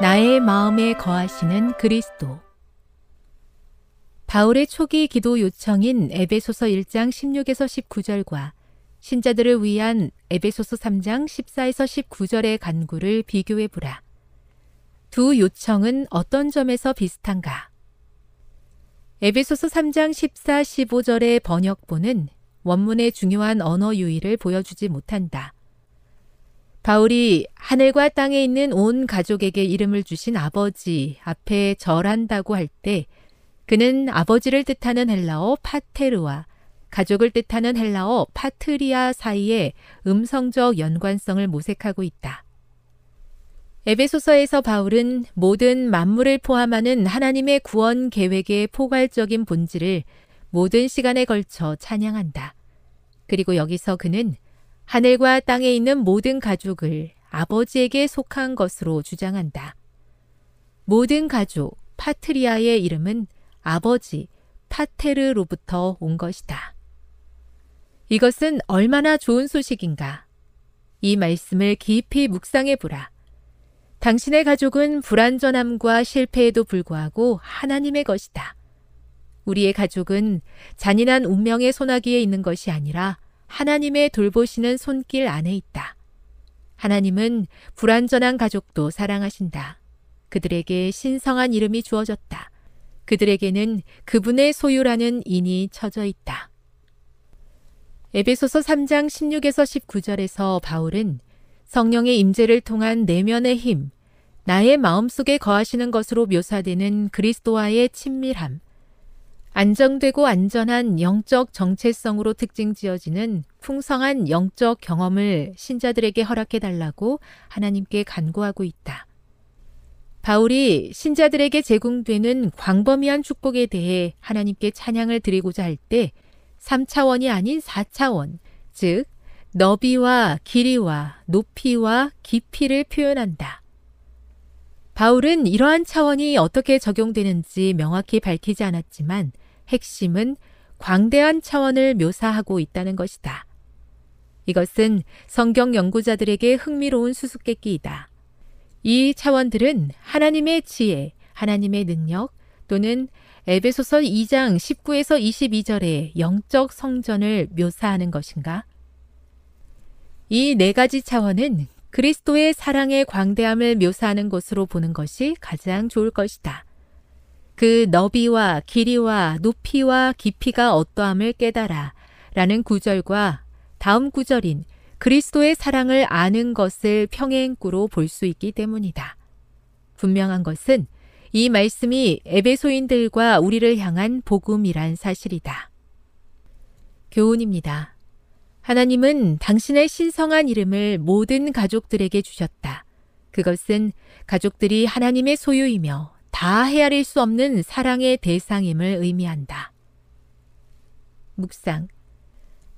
나의 마음에 거하시는 그리스도 바울의 초기 기도 요청인 에베소서 1장 16에서 19절과 신자들을 위한 에베소서 3장 14에서 19절의 간구를 비교해 보라. 두 요청은 어떤 점에서 비슷한가? 에베소서 3장 14, 15절의 번역본은 원문의 중요한 언어 유의를 보여주지 못한다. 바울이 하늘과 땅에 있는 온 가족에게 이름을 주신 아버지 앞에 절한다고 할 때 그는 아버지를 뜻하는 헬라어 파테르와 가족을 뜻하는 헬라어 파트리아 사이에 음성적 연관성을 모색하고 있다. 에베소서에서 바울은 모든 만물을 포함하는 하나님의 구원 계획의 포괄적인 본질을 모든 시간에 걸쳐 찬양한다. 그리고 여기서 그는 하늘과 땅에 있는 모든 가족을 아버지에게 속한 것으로 주장한다. 모든 가족, 파트리아의 이름은 아버지, 파테르로부터 온 것이다. 이것은 얼마나 좋은 소식인가. 이 말씀을 깊이 묵상해 보라. 당신의 가족은 불완전함과 실패에도 불구하고 하나님의 것이다. 우리의 가족은 잔인한 운명의 소나기에 있는 것이 아니라 하나님의 돌보시는 손길 안에 있다. 하나님은 불완전한 가족도 사랑하신다. 그들에게 신성한 이름이 주어졌다. 그들에게는 그분의 소유라는 인이 쳐져 있다. 에베소서 3장 16에서 19절에서 바울은 성령의 임재를 통한 내면의 힘, 나의 마음속에 거하시는 것으로 묘사되는 그리스도와의 친밀함, 안정되고 안전한 영적 정체성으로 특징 지어지는 풍성한 영적 경험을 신자들에게 허락해 달라고 하나님께 간구하고 있다. 바울이 신자들에게 제공되는 광범위한 축복에 대해 하나님께 찬양을 드리고자 할 때 3차원이 아닌 4차원, 즉, 너비와 길이와 높이와 깊이를 표현한다. 바울은 이러한 차원이 어떻게 적용되는지 명확히 밝히지 않았지만 핵심은 광대한 차원을 묘사하고 있다는 것이다. 이것은 성경 연구자들에게 흥미로운 수수께끼이다. 이 차원들은 하나님의 지혜, 하나님의 능력 또는 에베소서 2장 19에서 22절의 영적 성전을 묘사하는 것인가? 이 네 가지 차원은 그리스도의 사랑의 광대함을 묘사하는 것으로 보는 것이 가장 좋을 것이다. 그 너비와 길이와 높이와 깊이가 어떠함을 깨달아 라는 구절과 다음 구절인 그리스도의 사랑을 아는 것을 평행구로 볼 수 있기 때문이다. 분명한 것은 이 말씀이 에베소인들과 우리를 향한 복음이란 사실이다. 교훈입니다. 하나님은 당신의 신성한 이름을 모든 가족들에게 주셨다. 그것은 가족들이 하나님의 소유이며 다 헤아릴 수 없는 사랑의 대상임을 의미한다. 묵상.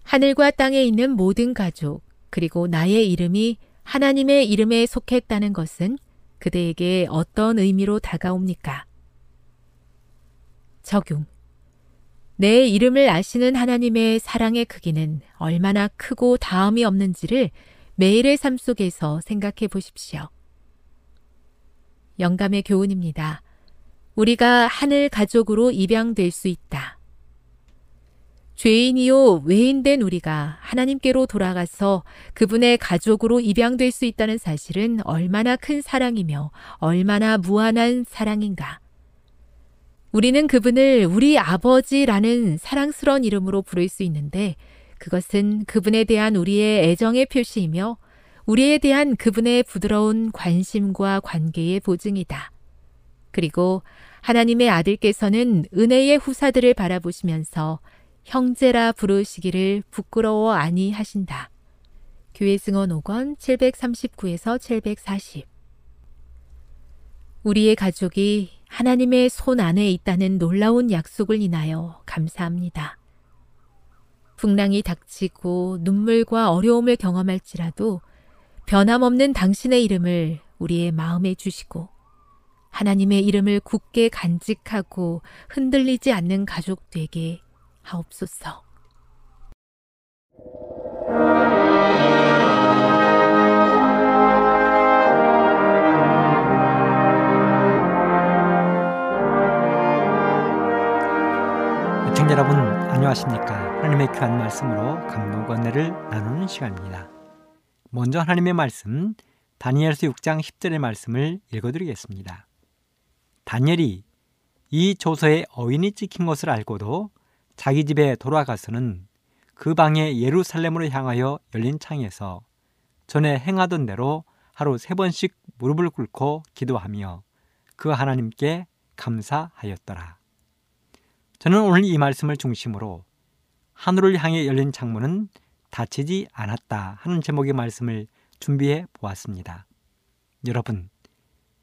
하늘과 땅에 있는 모든 가족, 그리고 나의 이름이 하나님의 이름에 속했다는 것은 그대에게 어떤 의미로 다가옵니까? 적용. 내 이름을 아시는 하나님의 사랑의 크기는 얼마나 크고 다음이 없는지를 매일의 삶 속에서 생각해 보십시오. 영감의 교훈입니다. 우리가 하늘 가족으로 입양될 수 있다. 죄인이요 외인된 우리가 하나님께로 돌아가서 그분의 가족으로 입양될 수 있다는 사실은 얼마나 큰 사랑이며 얼마나 무한한 사랑인가. 우리는 그분을 우리 아버지라는 사랑스러운 이름으로 부를 수 있는데 그것은 그분에 대한 우리의 애정의 표시이며 우리에 대한 그분의 부드러운 관심과 관계의 보증이다. 그리고 하나님의 아들께서는 은혜의 후사들을 바라보시면서 형제라 부르시기를 부끄러워 아니 하신다. 교회 증언 5권 739에서 740 우리의 가족이 하나님의 손 안에 있다는 놀라운 약속을 인하여 감사합니다. 풍랑이 닥치고 눈물과 어려움을 경험할지라도 변함없는 당신의 이름을 우리의 마음에 주시고 하나님의 이름을 굳게 간직하고 흔들리지 않는 가족 되게 하옵소서. 애청자 여러분 안녕하십니까? 하나님의 귀한 말씀으로 감동과 은혜를 나누는 시간입니다. 먼저 하나님의 말씀 다니엘서 6장 10절의 말씀을 읽어드리겠습니다. 다니엘이 이 조서에 어인이 찍힌 것을 알고도 자기 집에 돌아가서는 그 방에 예루살렘으로 향하여 열린 창에서 전에 행하던 대로 하루 세 번씩 무릎을 꿇고 기도하며 그 하나님께 감사하였더라. 저는 오늘 이 말씀을 중심으로 하늘을 향해 열린 창문은 닫히지 않았다 하는 제목의 말씀을 준비해 보았습니다. 여러분,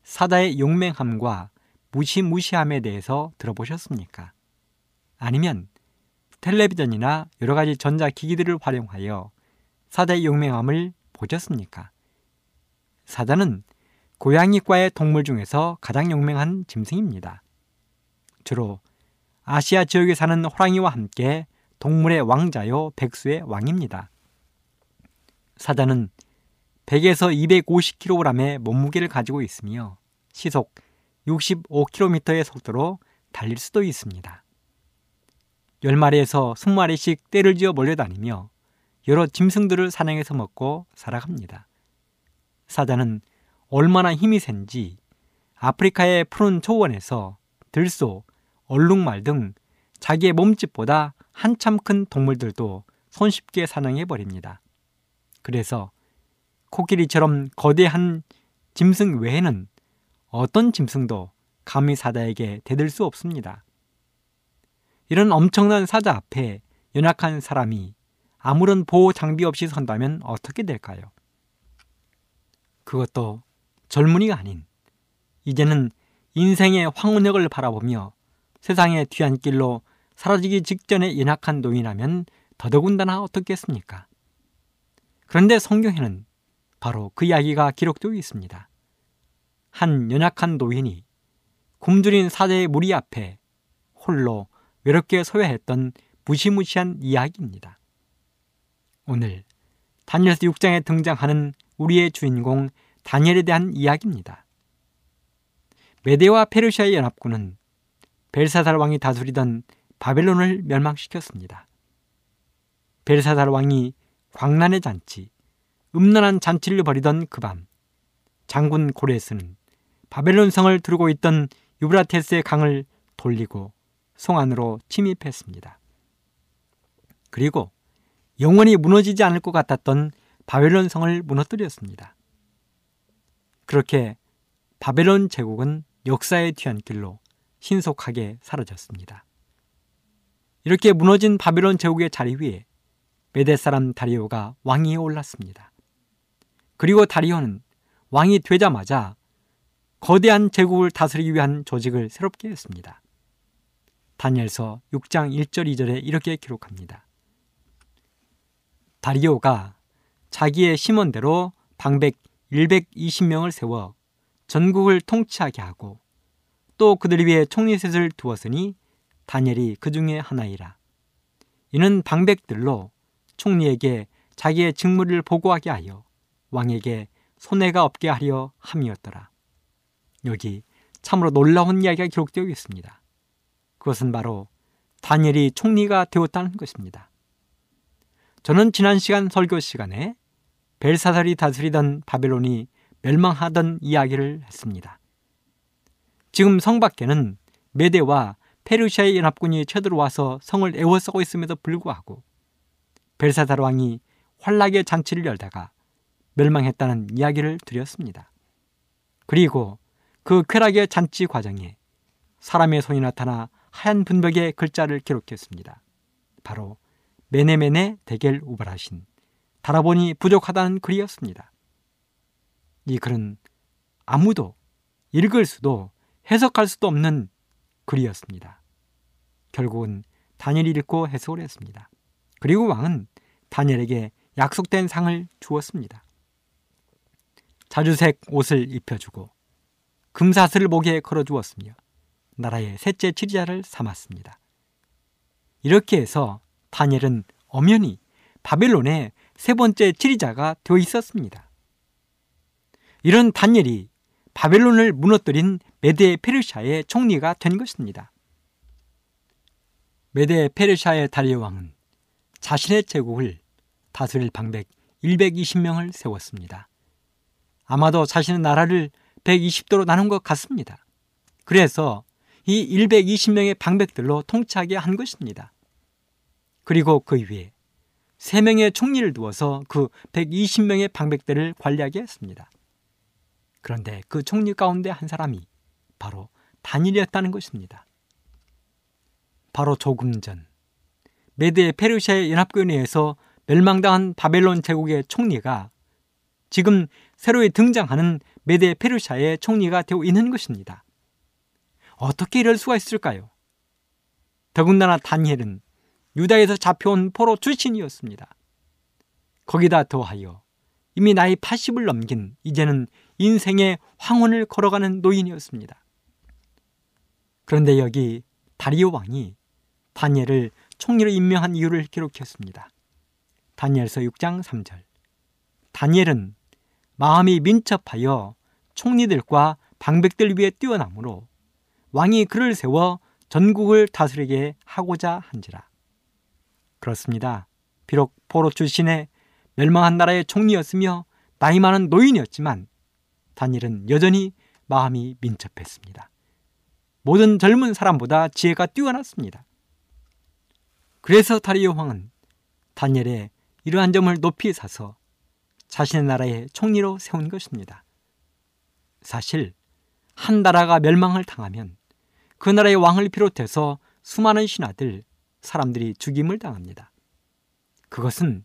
사다의 용맹함과 무시무시함에 대해서 들어보셨습니까? 아니면 텔레비전이나 여러 가지 전자기기들을 활용하여 사자의 용맹함을 보셨습니까? 사자는 고양이과의 동물 중에서 가장 용맹한 짐승입니다. 주로 아시아 지역에 사는 호랑이와 함께 동물의 왕자요 백수의 왕입니다. 사자는 100에서 250kg의 몸무게를 가지고 있으며 시속 65km의 속도로 달릴 수도 있습니다. 10마리에서 20마리씩 떼를 지어 몰려다니며 여러 짐승들을 사냥해서 먹고 살아갑니다. 사자는 얼마나 힘이 센지 아프리카의 푸른 초원에서 들소, 얼룩말 등 자기의 몸집보다 한참 큰 동물들도 손쉽게 사냥해 버립니다. 그래서 코끼리처럼 거대한 짐승 외에는 어떤 짐승도 감히 사자에게 대들 수 없습니다. 이런 엄청난 사자 앞에 연약한 사람이 아무런 보호 장비 없이 선다면 어떻게 될까요? 그것도 젊은이가 아닌 이제는 인생의 황혼역을 바라보며 세상의 뒤안길로 사라지기 직전에 연약한 노인하면 더더군다나 어떻겠습니까? 그런데 성경에는 바로 그 이야기가 기록되어 있습니다. 한 연약한 노인이 굶주린 사제의 무리 앞에 홀로 외롭게 소외했던 무시무시한 이야기입니다. 오늘 다니엘서 6장에 등장하는 우리의 주인공 다니엘에 대한 이야기입니다. 메데와 페르시아의 연합군은 벨사살 왕이 다스리던 바벨론을 멸망시켰습니다. 벨사살 왕이 광란의 잔치, 음란한 잔치를 벌이던 그 밤, 장군 고레스는 바벨론 성을 두르고 있던 유브라테스의 강을 돌리고 성 안으로 침입했습니다. 그리고 영원히 무너지지 않을 것 같았던 바벨론 성을 무너뜨렸습니다. 그렇게 바벨론 제국은 역사의 뒤안길로 신속하게 사라졌습니다. 이렇게 무너진 바벨론 제국의 자리 위에 메데 사람 다리오가 왕위에 올랐습니다. 그리고 다리오는 왕이 되자마자 거대한 제국을 다스리기 위한 조직을 새롭게 했습니다. 다니엘서 6장 1절 2절에 이렇게 기록합니다. 다리오가 자기의 심원대로 방백 120명을 세워 전국을 통치하게 하고 또 그들 위에 총리셋을 두었으니 다니엘이 그 중에 하나이라. 이는 방백들로 총리에게 자기의 직무를 보고하게 하여 왕에게 손해가 없게 하려 함이었더라. 여기 참으로 놀라운 이야기가 기록되어 있습니다. 그것은 바로 다니엘이 총리가 되었다는 것입니다. 저는 지난 시간 설교 시간에 벨사살이 다스리던 바벨론이 멸망하던 이야기를 했습니다. 지금 성 밖에는 메대와 페르시아의 연합군이 쳐들어와서 성을 에워싸고 있음에도 불구하고 벨사살 왕이 환락의 잔치를 열다가 멸망했다는 이야기를 드렸습니다. 그리고 그 쾌락의 잔치 과정에 사람의 손이 나타나 하얀 분벽에 글자를 기록했습니다. 바로 메네메네 대겔 우발하신 달아보니 부족하다는 글이었습니다. 이 글은 아무도 읽을 수도 해석할 수도 없는 글이었습니다. 결국은 다니엘이 읽고 해석을 했습니다. 그리고 왕은 다니엘에게 약속된 상을 주었습니다. 자주색 옷을 입혀주고 금사슬을 목에 걸어주었으며 나라의 셋째 치리자를 삼았습니다. 이렇게 해서 다니엘은 엄연히 바벨론의 세 번째 치리자가 되어 있었습니다. 이런 다니엘이 바벨론을 무너뜨린 메데 페르시아의 총리가 된 것입니다. 메데 페르시아의 다리오 왕은 자신의 제국을 다스릴 방백 120명을 세웠습니다. 아마도 자신의 나라를 120도로 나눈 것 같습니다. 그래서 이 120명의 방백들로 통치하게 한 것입니다. 그리고 그 위에 3명의 총리를 두어서 그 120명의 방백들을 관리하게 했습니다. 그런데 그 총리 가운데 한 사람이 바로 단일이었다는 것입니다. 바로 조금 전 메데 페르시아의 연합군에서 멸망당한 바벨론 제국의 총리가 지금 새로이 등장하는 메데 페르시아의 총리가 되고 있는 것입니다. 어떻게 이럴 수가 있을까요? 더군다나 다니엘은 유다에서 잡혀온 포로 출신이었습니다. 거기다 더하여 이미 나이 80을 넘긴 이제는 인생의 황혼을 걸어가는 노인이었습니다. 그런데 여기 다리오 왕이 다니엘을 총리로 임명한 이유를 기록했습니다. 다니엘서 6장 3절. 다니엘은 마음이 민첩하여 총리들과 방백들 위에 뛰어나므로 왕이 그를 세워 전국을 다스리게 하고자 한지라. 그렇습니다. 비록 포로 출신의 멸망한 나라의 총리였으며 나이 많은 노인이었지만 다니엘은 여전히 마음이 민첩했습니다. 모든 젊은 사람보다 지혜가 뛰어났습니다. 그래서 다리오 왕은 다니엘의 이러한 점을 높이 사서 자신의 나라의 총리로 세운 것입니다. 사실 한 나라가 멸망을 당하면 그 나라의 왕을 비롯해서 수많은 신하들, 사람들이 죽임을 당합니다. 그것은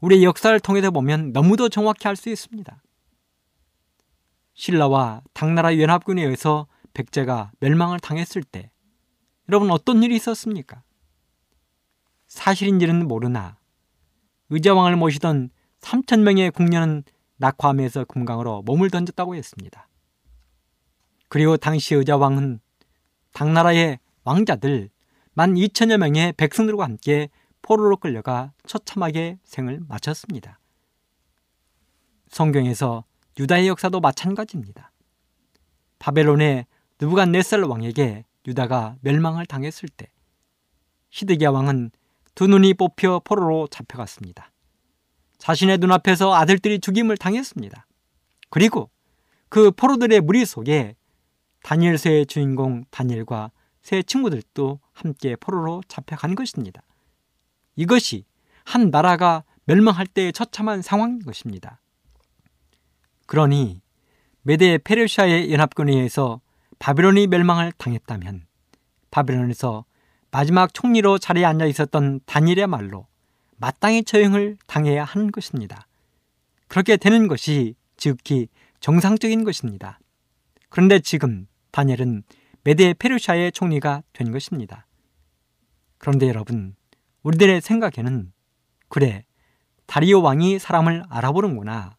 우리의 역사를 통해서 보면 너무도 정확히 알 수 있습니다. 신라와 당나라 연합군에 의해서 백제가 멸망을 당했을 때 여러분 어떤 일이 있었습니까? 사실인지는 모르나 의자왕을 모시던 3천 명의 궁녀는 낙화암에서 금강으로 몸을 던졌다고 했습니다. 그리고 당시 의자왕은 당나라의 왕자들 만 2천여 명의 백성들과 함께 포로로 끌려가 처참하게 생을 마쳤습니다. 성경에서 유다의 역사도 마찬가지입니다. 바벨론의 느부갓네살 왕에게 유다가 멸망을 당했을 때 시드기야 왕은 두 눈이 뽑혀 포로로 잡혀갔습니다. 자신의 눈앞에서 아들들이 죽임을 당했습니다. 그리고 그 포로들의 무리 속에 다니엘서의 주인공 다니엘과 세 친구들도 함께 포로로 잡혀간 것입니다. 이것이 한 나라가 멸망할 때의 처참한 상황인 것입니다. 그러니 메데 페르시아의 연합군에 의해서 바벨론이 멸망을 당했다면 바벨론에서 마지막 총리로 자리에 앉아 있었던 다니엘의 말로 마땅히 처형을 당해야 하는 것입니다. 그렇게 되는 것이 지극히 정상적인 것입니다. 그런데 지금 다니엘은 메데 페르시아의 총리가 된 것입니다. 그런데 여러분, 우리들의 생각에는 그래, 다리오 왕이 사람을 알아보는구나.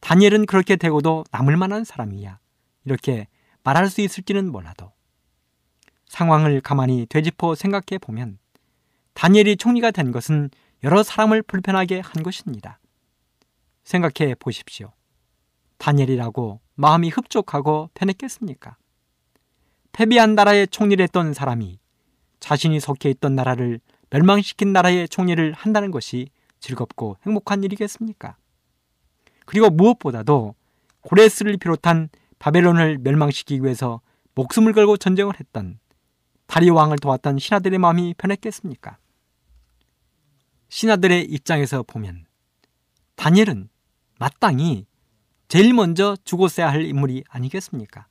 다니엘은 그렇게 되고도 남을 만한 사람이야. 이렇게 말할 수 있을지는 몰라도 상황을 가만히 되짚어 생각해 보면 다니엘이 총리가 된 것은 여러 사람을 불편하게 한 것입니다. 생각해 보십시오. 다니엘이라고 마음이 흡족하고 편했겠습니까? 패배한 나라의 총리를 했던 사람이 자신이 속해 있던 나라를 멸망시킨 나라의 총리를 한다는 것이 즐겁고 행복한 일이겠습니까? 그리고 무엇보다도 고레스를 비롯한 바벨론을 멸망시키기 위해서 목숨을 걸고 전쟁을 했던 다리 왕을 도왔던 신하들의 마음이 편했겠습니까? 신하들의 입장에서 보면 다니엘은 마땅히 제일 먼저 죽었어야 할 인물이 아니겠습니까?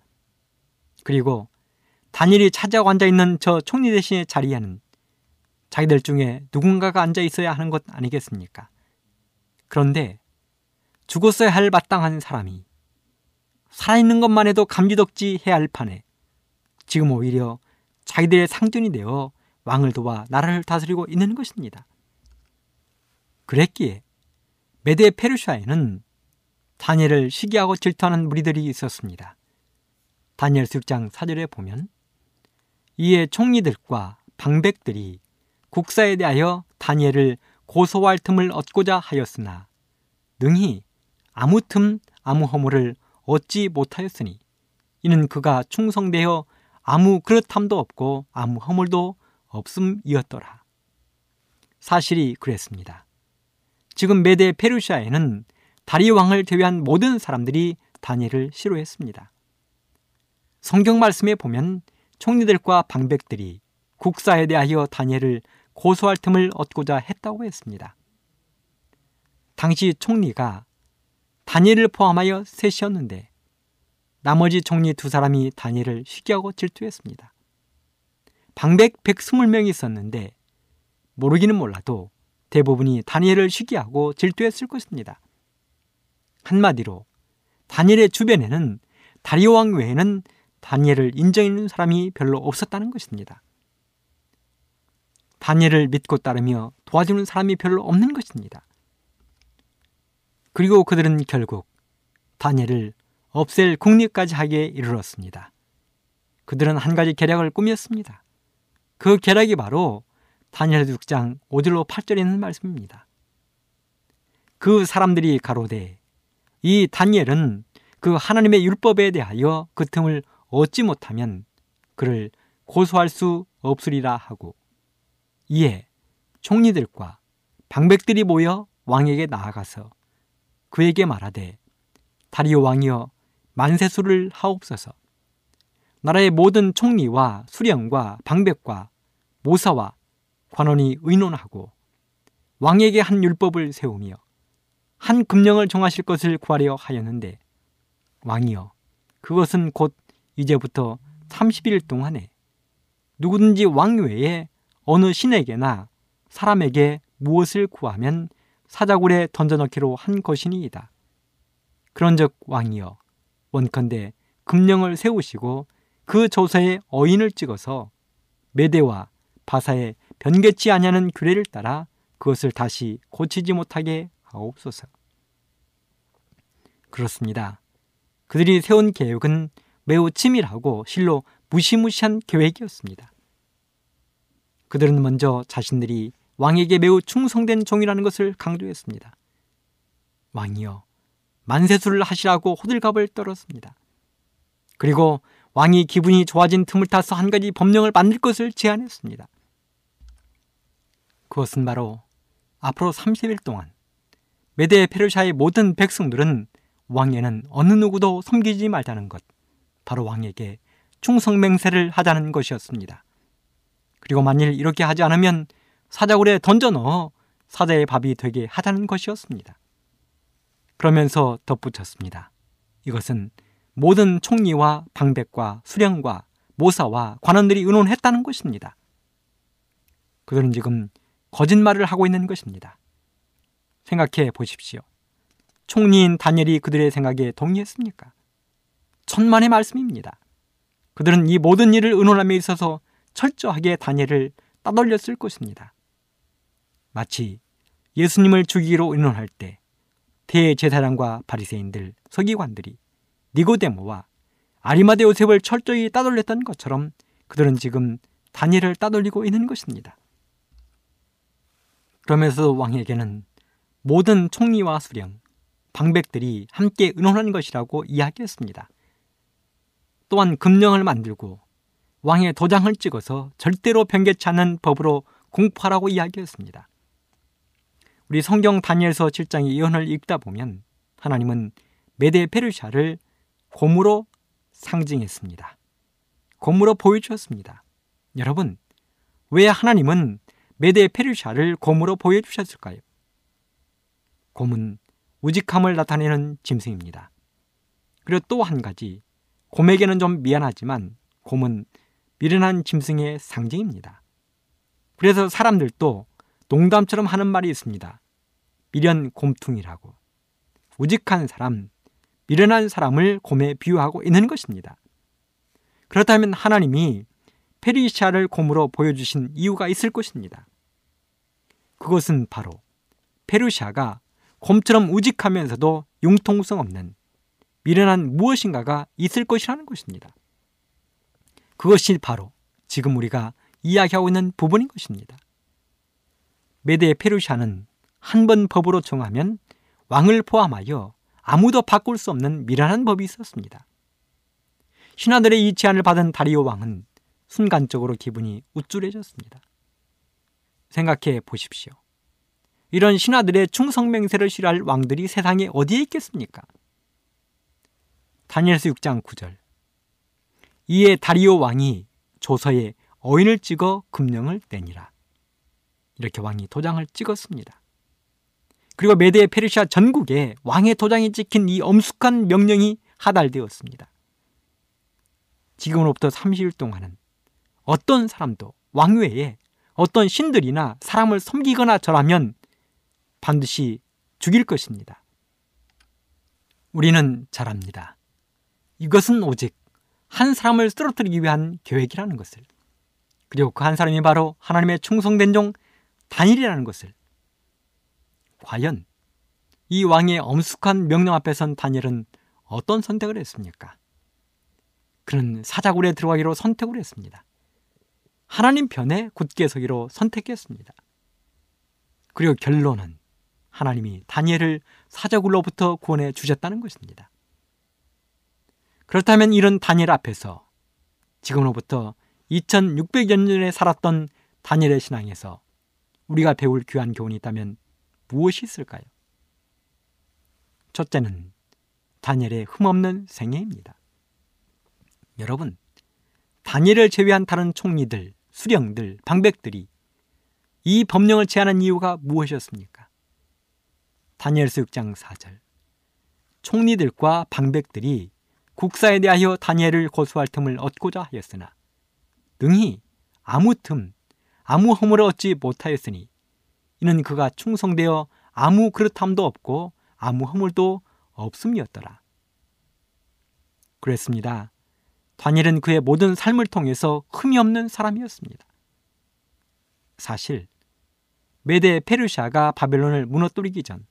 그리고 다니엘이 차지하고 앉아 있는 저 총리 대신의 자리에는 자기들 중에 누군가가 앉아 있어야 하는 것 아니겠습니까? 그런데 죽었어야 할 마땅한 사람이 살아있는 것만 해도 감지덕지 해야 할 판에 지금 오히려 자기들의 상전이 되어 왕을 도와 나라를 다스리고 있는 것입니다. 그랬기에 메데 페르시아에는 다니엘을 시기하고 질투하는 무리들이 있었습니다. 다니엘 6장 4절에 보면 이에 총리들과 방백들이 국사에 대하여 다니엘을 고소할 틈을 얻고자 하였으나 능히 아무 틈 아무 허물을 얻지 못하였으니 이는 그가 충성되어 아무 그릇함도 없고 아무 허물도 없음이었더라. 사실이 그랬습니다. 지금 메데 페르시아에는 다리 왕을 제외한 모든 사람들이 다니엘을 싫어했습니다. 성경 말씀에 보면 총리들과 방백들이 국사에 대하여 다니엘을 고소할 틈을 얻고자 했다고 했습니다. 당시 총리가 다니엘을 포함하여 셋이었는데 나머지 총리 두 사람이 다니엘을 시기하고 질투했습니다. 방백 120명이 있었는데 모르기는 몰라도 대부분이 다니엘을 시기하고 질투했을 것입니다. 한마디로 다니엘의 주변에는 다리오 왕 외에는 다니엘을 인정하는 사람이 별로 없었다는 것입니다. 다니엘을 믿고 따르며 도와주는 사람이 별로 없는 것입니다. 그리고 그들은 결국 다니엘을 없앨 국리까지 하기에 이르렀습니다. 그들은 한 가지 계략을 꾸몄습니다. 그 계략이 바로 다니엘 6장 5절로 8절에 있는 말씀입니다. 그 사람들이 가로되 이 다니엘은 그 하나님의 율법에 대하여 그 틈을 얻지 못하면 그를 고소할 수 없으리라 하고 이에 총리들과 방백들이 모여 왕에게 나아가서 그에게 말하되 다리오 왕이여 만세수를 하옵소서. 나라의 모든 총리와 수령과 방백과 모사와 관원이 의논하고 왕에게 한 율법을 세우며 한 금령을 정하실 것을 구하려 하였는데 왕이여 그것은 곧 이제부터 30일 동안에 누구든지 왕 외에 어느 신에게나 사람에게 무엇을 구하면 사자굴에 던져넣기로 한 것이니이다. 그런즉 왕이여 원컨대 금령을 세우시고 그 조서에 어인을 찍어서 메대와 바사에 변개치 아니하는 규례를 따라 그것을 다시 고치지 못하게 하옵소서. 그렇습니다. 그들이 세운 계획은 매우 치밀하고 실로 무시무시한 계획이었습니다. 그들은 먼저 자신들이 왕에게 매우 충성된 종이라는 것을 강조했습니다. 왕이여 만세수를 하시라고 호들갑을 떨었습니다. 그리고 왕이 기분이 좋아진 틈을 타서 한 가지 법령을 만들 것을 제안했습니다. 그것은 바로 앞으로 30일 동안 메데 페르샤의 모든 백성들은 왕에는 어느 누구도 섬기지 말자는 것, 바로 왕에게 충성맹세를 하자는 것이었습니다. 그리고 만일 이렇게 하지 않으면 사자굴에 던져 넣어 사자의 밥이 되게 하자는 것이었습니다. 그러면서 덧붙였습니다. 이것은 모든 총리와 방백과 수령과 모사와 관원들이 의논했다는 것입니다. 그들은 지금 거짓말을 하고 있는 것입니다. 생각해 보십시오. 총리인 다니엘이 그들의 생각에 동의했습니까? 천만의 말씀입니다. 그들은 이 모든 일을 의논함에 있어서 철저하게 다니엘을 따돌렸을 것입니다. 마치 예수님을 죽이기로 의논할 때 대제사장과 바리새인들, 서기관들이 니고데모와 아리마데 요셉을 철저히 따돌렸던 것처럼 그들은 지금 다니엘을 따돌리고 있는 것입니다. 그러면서 왕에게는 모든 총리와 수령, 방백들이 함께 의논한 것이라고 이야기했습니다. 또한 금령을 만들고 왕의 도장을 찍어서 절대로 변개치 않는 법으로 공포하라고 이야기했습니다. 우리 성경 다니엘서 7장의 예언을 읽다 보면 하나님은 메데 페르샤를 곰으로 상징했습니다. 곰으로 보여주셨습니다. 여러분, 왜 하나님은 메데 페르샤를 곰으로 보여주셨을까요? 곰은 우직함을 나타내는 짐승입니다. 그리고 또 한 가지, 곰에게는 좀 미안하지만 곰은 미련한 짐승의 상징입니다. 그래서 사람들도 농담처럼 하는 말이 있습니다. 미련 곰퉁이라고. 우직한 사람, 미련한 사람을 곰에 비유하고 있는 것입니다. 그렇다면 하나님이 페리시아를 곰으로 보여주신 이유가 있을 것입니다. 그것은 바로 페르시아가 곰처럼 우직하면서도 융통성 없는 미련한 무엇인가가 있을 것이라는 것입니다. 그것이 바로 지금 우리가 이야기하고 있는 부분인 것입니다. 메데 페르시아는 한 번 법으로 정하면 왕을 포함하여 아무도 바꿀 수 없는 미련한 법이 있었습니다. 신하들의 이 제안을 받은 다리오 왕은 순간적으로 기분이 우쭐해졌습니다. 생각해 보십시오. 이런 신하들의 충성맹세를 싫어할 왕들이 세상에 어디에 있겠습니까? 다니엘서 6장 9절 이에 다리오 왕이 조서에 어인을 찍어 금령을 내니라. 이렇게 왕이 도장을 찍었습니다. 그리고 메데 페르시아 전국에 왕의 도장이 찍힌 이 엄숙한 명령이 하달되었습니다. 지금으로부터 30일 동안은 어떤 사람도 왕 외에 어떤 신들이나 사람을 섬기거나 절하면 반드시 죽일 것입니다. 우리는 잘 압니다. 이것은 오직 한 사람을 쓰러뜨리기 위한 계획이라는 것을 그리고 그 한 사람이 바로 하나님의 충성된 종 단일이라는 것을 과연 이 왕의 엄숙한 명령 앞에 선 다니엘은 어떤 선택을 했습니까? 그는 사자굴에 들어가기로 선택을 했습니다. 하나님 편에 굳게 서기로 선택했습니다. 그리고 결론은 하나님이 다니엘을 사자굴로부터 구원해 주셨다는 것입니다. 그렇다면 이런 다니엘 앞에서 지금으로부터 2600여 년에 살았던 다니엘의 신앙에서 우리가 배울 귀한 교훈이 있다면 무엇이 있을까요? 첫째는 다니엘의 흠없는 생애입니다. 여러분, 다니엘을 제외한 다른 총리들, 수령들, 방백들이 이 법령을 제안한 이유가 무엇이었습니까? 다니엘서 6장 4절. 총리들과 방백들이 국사에 대하여 다니엘을 고소할 틈을 얻고자 하였으나 능히 아무 틈, 아무 허물을 얻지 못하였으니 이는 그가 충성되어 아무 그릇함도 없고 아무 허물도 없음이었더라. 그랬습니다. 다니엘은 그의 모든 삶을 통해서 흠이 없는 사람이었습니다. 사실 메데 페르시아가 바벨론을 무너뜨리기 전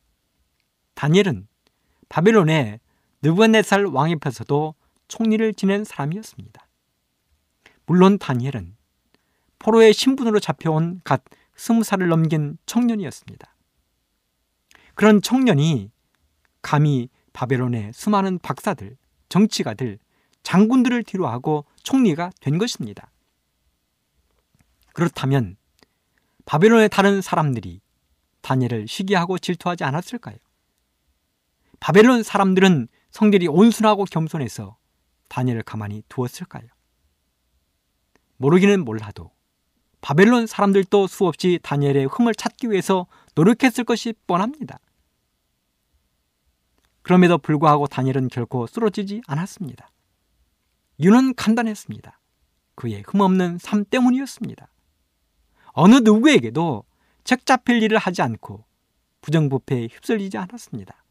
다니엘은 바벨론의 느부갓네살 왕 옆에서도 총리를 지낸 사람이었습니다. 물론 다니엘은 포로의 신분으로 잡혀온 갓 스무 살을 넘긴 청년이었습니다. 그런 청년이 감히 바벨론의 수많은 박사들, 정치가들, 장군들을 뒤로하고 총리가 된 것입니다. 그렇다면 바벨론의 다른 사람들이 다니엘을 시기하고 질투하지 않았을까요? 바벨론 사람들은 성질이 온순하고 겸손해서 다니엘을 가만히 두었을까요? 모르기는 몰라도 바벨론 사람들도 수없이 다니엘의 흠을 찾기 위해서 노력했을 것이 뻔합니다. 그럼에도 불구하고 다니엘은 결코 쓰러지지 않았습니다. 이유는 간단했습니다. 그의 흠없는 삶 때문이었습니다. 어느 누구에게도 책 잡힐 일을 하지 않고 부정부패에 휩쓸리지 않았습니다.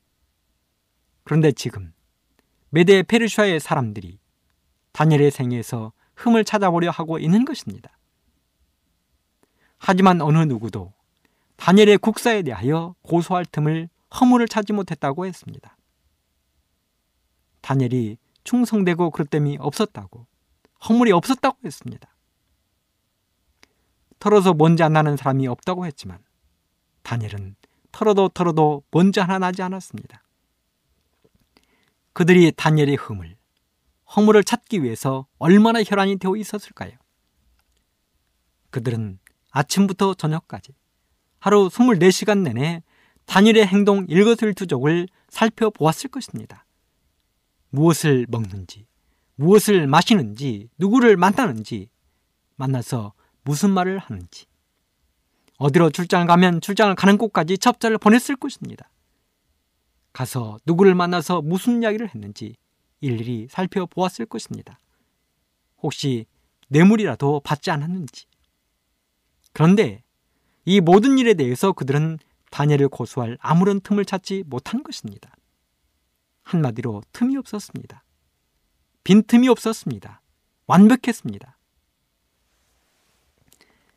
그런데 지금 메데 페르시아의 사람들이 다니엘의 생에서 흠을 찾아보려 하고 있는 것입니다. 하지만 어느 누구도 다니엘의 국사에 대하여 고소할 틈을 허물을 찾지 못했다고 했습니다. 다니엘이 충성되고 그릇됨이 없었다고 허물이 없었다고 했습니다. 털어서 먼지 안 나는 사람이 없다고 했지만 다니엘은 털어도 털어도 먼지 하나 나지 않았습니다. 그들이 다니엘의 흠을 허물을 찾기 위해서 얼마나 혈안이 되어 있었을까요? 그들은 아침부터 저녁까지 하루 24시간 내내 다니엘의 행동 일거슬투족을 살펴보았을 것입니다. 무엇을 먹는지, 무엇을 마시는지, 누구를 만나는지, 만나서 무슨 말을 하는지, 어디로 출장을 가면 출장을 가는 곳까지 첩자를 보냈을 것입니다. 가서 누구를 만나서 무슨 이야기를 했는지 일일이 살펴보았을 것입니다. 혹시 뇌물이라도 받지 않았는지. 그런데 이 모든 일에 대해서 그들은 다니엘을 고소할 아무런 틈을 찾지 못한 것입니다. 한마디로 틈이 없었습니다. 빈틈이 없었습니다. 완벽했습니다.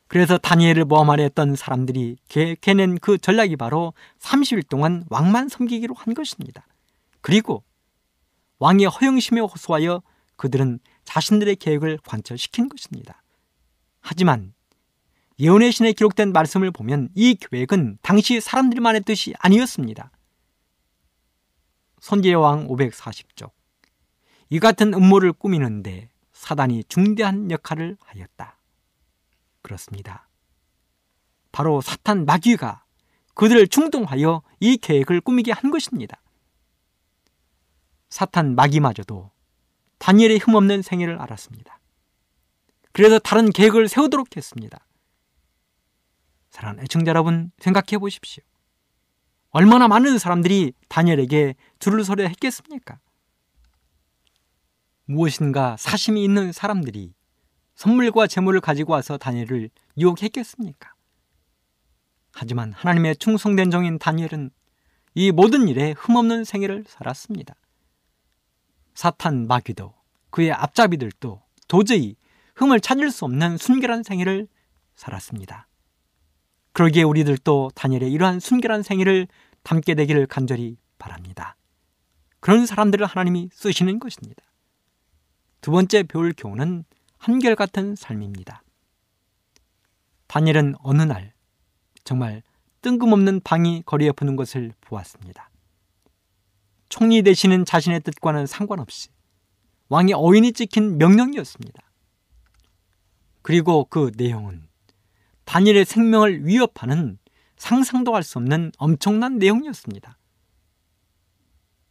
그래서 다니엘을 모함하려 했던 사람들이 계획해낸 그 전략이 바로 30일 동안 왕만 섬기기로 한 것입니다. 그리고 왕의 허영심에 호소하여 그들은 자신들의 계획을 관철시킨 것입니다. 하지만 예언의 신에 기록된 말씀을 보면 이 계획은 당시 사람들만의 뜻이 아니었습니다. 선제왕 540쪽 이 같은 음모를 꾸미는데 사단이 중대한 역할을 하였다. 그렇습니다. 바로 사탄 마귀가 그들을 충동하여 이 계획을 꾸미게 한 것입니다. 사탄 마귀마저도 다니엘의 흠없는 생애를 알았습니다. 그래서 다른 계획을 세우도록 했습니다. 사랑하는 애청자 여러분 생각해 보십시오. 얼마나 많은 사람들이 다니엘에게 줄을 서려 했겠습니까? 무엇인가 사심이 있는 사람들이 선물과 재물을 가지고 와서 다니엘을 유혹했겠습니까? 하지만 하나님의 충성된 종인 다니엘은 이 모든 일에 흠없는 생애를 살았습니다. 사탄 마귀도 그의 앞잡이들도 도저히 흠을 찾을 수 없는 순결한 생애를 살았습니다. 그러기에 우리들도 다니엘의 이러한 순결한 생애를 담게 되기를 간절히 바랍니다. 그런 사람들을 하나님이 쓰시는 것입니다. 두 번째 배울 교훈은 한결같은 삶입니다. 다니엘은 어느 날 정말 뜬금없는 방이 거리에 부는 것을 보았습니다. 총리 되시는 자신의 뜻과는 상관없이 왕의 어인이 찍힌 명령이었습니다. 그리고 그 내용은 다니엘의 생명을 위협하는 상상도 할 수 없는 엄청난 내용이었습니다.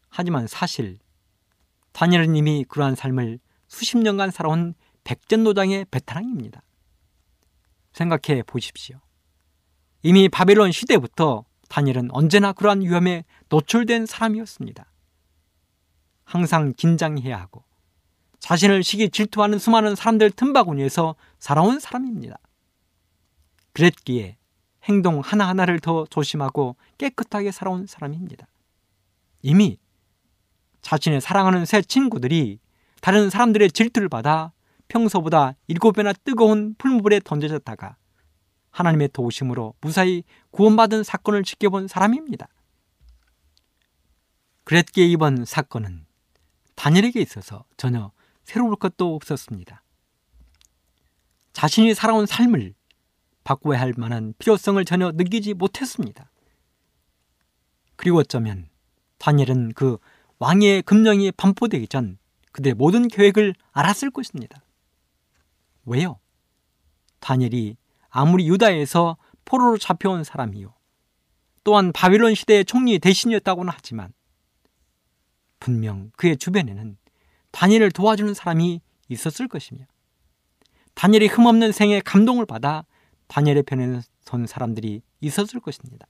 하지만 사실 다니엘은 이미 그러한 삶을 수십 년간 살아온 백전노장의 베테랑입니다. 생각해 보십시오. 이미 바벨론 시대부터 다니엘은 언제나 그러한 위험에 노출된 사람이었습니다. 항상 긴장해야 하고 자신을 시기 질투하는 수많은 사람들 틈바구니에서 살아온 사람입니다. 그랬기에 행동 하나하나를 더 조심하고 깨끗하게 살아온 사람입니다. 이미 자신의 사랑하는 새 친구들이 다른 사람들의 질투를 받아 평소보다 일곱 배나 뜨거운 풀무불에 던져졌다가 하나님의 도우심으로 무사히 구원받은 사건을 지켜본 사람입니다. 그랬기에 이번 사건은 다니엘에게 있어서 전혀 새로울 것도 없었습니다. 자신이 살아온 삶을 바꾸어야 할 만한 필요성을 전혀 느끼지 못했습니다. 그리고 어쩌면 다니엘은 그 왕의 금령이 반포되기 전 그들의 모든 계획을 알았을 것입니다. 왜요? 다니엘이 아무리 유다에서 포로로 잡혀온 사람이요. 또한 바빌론 시대의 총리 대신이었다고는 하지만 분명 그의 주변에는 다니엘을 도와주는 사람이 있었을 것이며 다니엘이 흠없는 생에 감동을 받아 다니엘의 편에 선 사람들이 있었을 것입니다.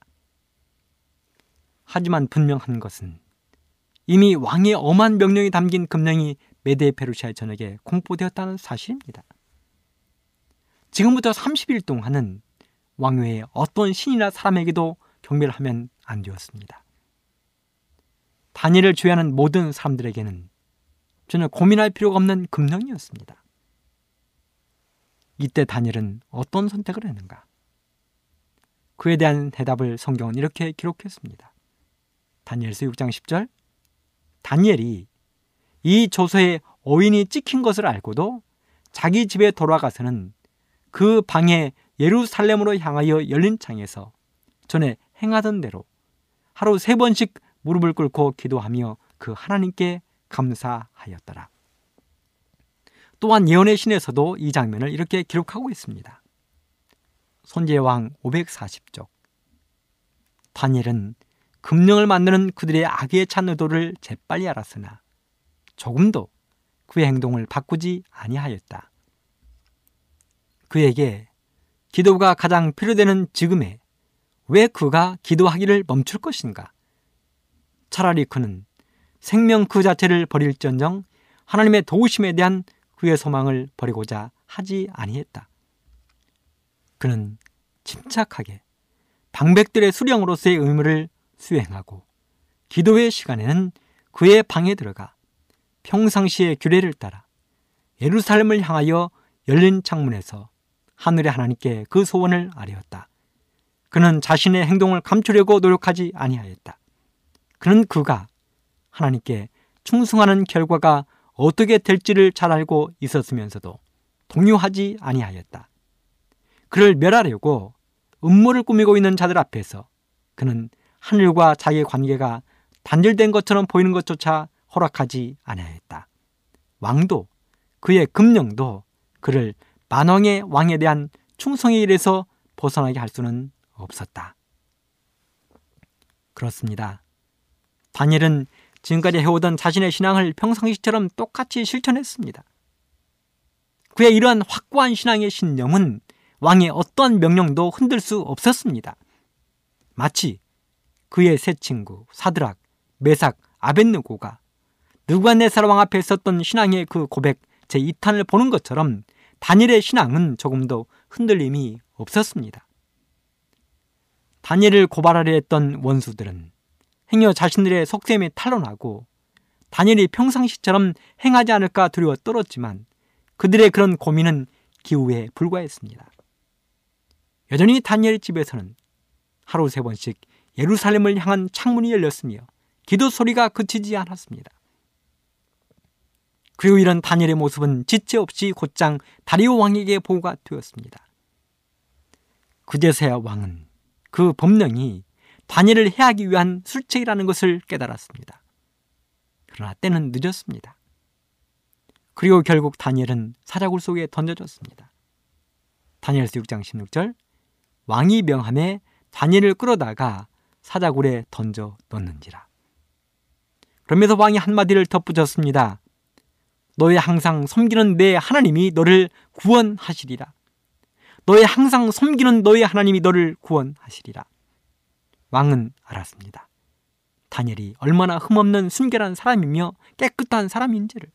하지만 분명한 것은 이미 왕의 엄한 명령이 담긴 금령이 메데 페르시아 전역에 공포되었다는 사실입니다. 지금부터 30일 동안은 왕외에 어떤 신이나 사람에게도 경배를 하면 안 되었습니다. 다니엘을 주의하는 모든 사람들에게는 전혀 고민할 필요가 없는 금령이었습니다. 이때 다니엘은 어떤 선택을 했는가? 그에 대한 대답을 성경은 이렇게 기록했습니다. 다니엘서 6장 10절 다니엘이 이 조서에 어인이 찍힌 것을 알고도 자기 집에 돌아가서는 그 방에 예루살렘으로 향하여 열린 창에서 전에 행하던 대로 하루 세 번씩 무릎을 꿇고 기도하며 그 하나님께 감사하였더라. 또한 예언의 신에서도 이 장면을 이렇게 기록하고 있습니다. 손재왕 540쪽 다니엘은 금령을 만드는 그들의 악에 찬 의도를 재빨리 알았으나 조금도 그의 행동을 바꾸지 아니하였다. 그에게 기도가 가장 필요되는 지금에 왜 그가 기도하기를 멈출 것인가? 차라리 그는 생명 그 자체를 버릴전정 하나님의 도우심에 대한 그의 소망을 버리고자 하지 아니했다. 그는 침착하게 방백들의 수령으로서의 의무를 수행하고 기도의 시간에는 그의 방에 들어가 평상시의 규례를 따라 예루살렘을 향하여 열린 창문에서 하늘의 하나님께 그 소원을 아뢰었다. 그는 자신의 행동을 감추려고 노력하지 아니하였다. 그는 그가 하나님께 충성하는 결과가 어떻게 될지를 잘 알고 있었으면서도 동요하지 아니하였다. 그를 멸하려고 음모를 꾸미고 있는 자들 앞에서 그는 하늘과 자기의 관계가 단절된 것처럼 보이는 것조차 허락하지 아니하였다. 왕도 그의 금령도 그를 만왕의 왕에 대한 충성의 일에서 벗어나게 할 수는 없었다. 그렇습니다. 다니엘은 지금까지 해오던 자신의 신앙을 평상시처럼 똑같이 실천했습니다. 그의 이러한 확고한 신앙의 신념은 왕의 어떠한 명령도 흔들 수 없었습니다. 마치 그의 새 친구 사드락, 메삭, 아벤느고가 느부갓네살 왕 앞에 있었던 신앙의 그 고백 제 2탄을 보는 것처럼 다니엘의 신앙은 조금도 흔들림이 없었습니다. 다니엘을 고발하려 했던 원수들은 행여 자신들의 속셈에 탄론하고 다니엘이 평상시처럼 행하지 않을까 두려워 떨었지만 그들의 그런 고민은 기후에 불과했습니다. 여전히 다니엘 집에서는 하루 세 번씩 예루살렘을 향한 창문이 열렸으며 기도 소리가 그치지 않았습니다. 그리고 이런 다니엘의 모습은 지체 없이 곧장 다리오 왕에게 보고가 되었습니다. 그제서야 왕은 그 법령이 다니엘을 해하기 위한 술책이라는 것을 깨달았습니다. 그러나 때는 늦었습니다. 그리고 결국 다니엘은 사자굴 속에 던져졌습니다. 다니엘서 6장 16절 왕이 명함에 다니엘을 끌어다가 사자굴에 던져 넣는지라. 그러면서 왕이 한마디를 덧붙였습니다. 너의 항상 섬기는 내 하나님이 너를 구원하시리라. 너의 항상 섬기는 너의 하나님이 너를 구원하시리라. 왕은 알았습니다. 다니엘이 얼마나 흠없는 순결한 사람이며 깨끗한 사람인지를.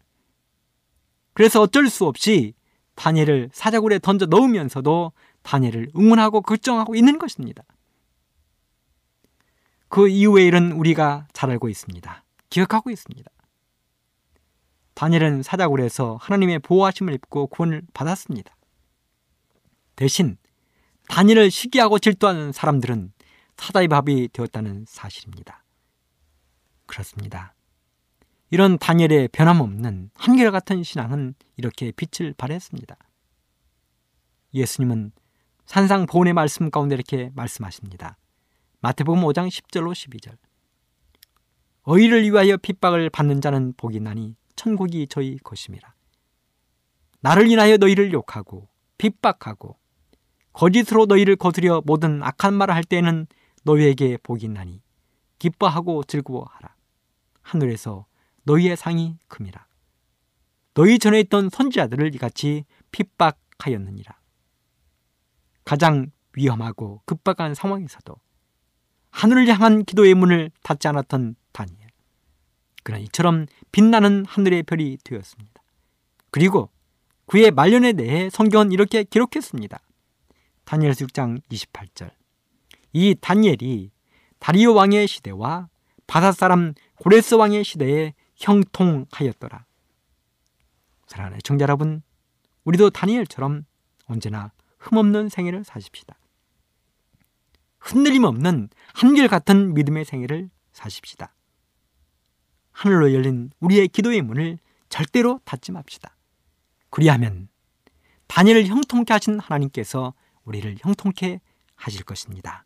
그래서 어쩔 수 없이 다니엘을 사자굴에 던져 넣으면서도 다니엘을 응원하고 걱정하고 있는 것입니다. 그 이후의 일은 우리가 잘 알고 있습니다. 기억하고 있습니다. 다니엘은 사자굴에서 하나님의 보호하심을 입고 구원을 받았습니다. 대신 다니엘을 시기하고 질투하는 사람들은 사자의 밥이 되었다는 사실입니다. 그렇습니다. 이런 다니엘의 변함없는 한결같은 신앙은 이렇게 빛을 발했습니다. 예수님은 산상 보훈의 말씀 가운데 이렇게 말씀하십니다. 마태복음 5장 10절로 12절. 의를 위하여 핍박을 받는 자는 복이 나니 천국이 저희 것입니다. 나를 인하여 너희를 욕하고 핍박하고 거짓으로 너희를 거스려 모든 악한 말을 할 때에는 너희에게 복이 나니 기뻐하고 즐거워하라. 하늘에서 너희의 상이 큼이라. 너희 전에 있던 선지자들을 이같이 핍박하였느니라. 가장 위험하고 급박한 상황에서도 하늘을 향한 기도의 문을 닫지 않았던 다니엘. 그러나 이처럼 빛나는 하늘의 별이 되었습니다. 그리고 그의 말년에 대해 성경은 이렇게 기록했습니다. 다니엘 6장 28절. 이 다니엘이 다리오 왕의 시대와 바사 사람 고레스 왕의 시대에 형통하였더라. 사랑하는 청자 여러분, 우리도 다니엘처럼 언제나 흠없는 생애를 사십시다. 흔들림 없는 한결같은 믿음의 생애를 사십시다. 하늘로 열린 우리의 기도의 문을 절대로 닫지 맙시다. 그리하면 다니엘을 형통케 하신 하나님께서 우리를 형통케 하실 것입니다.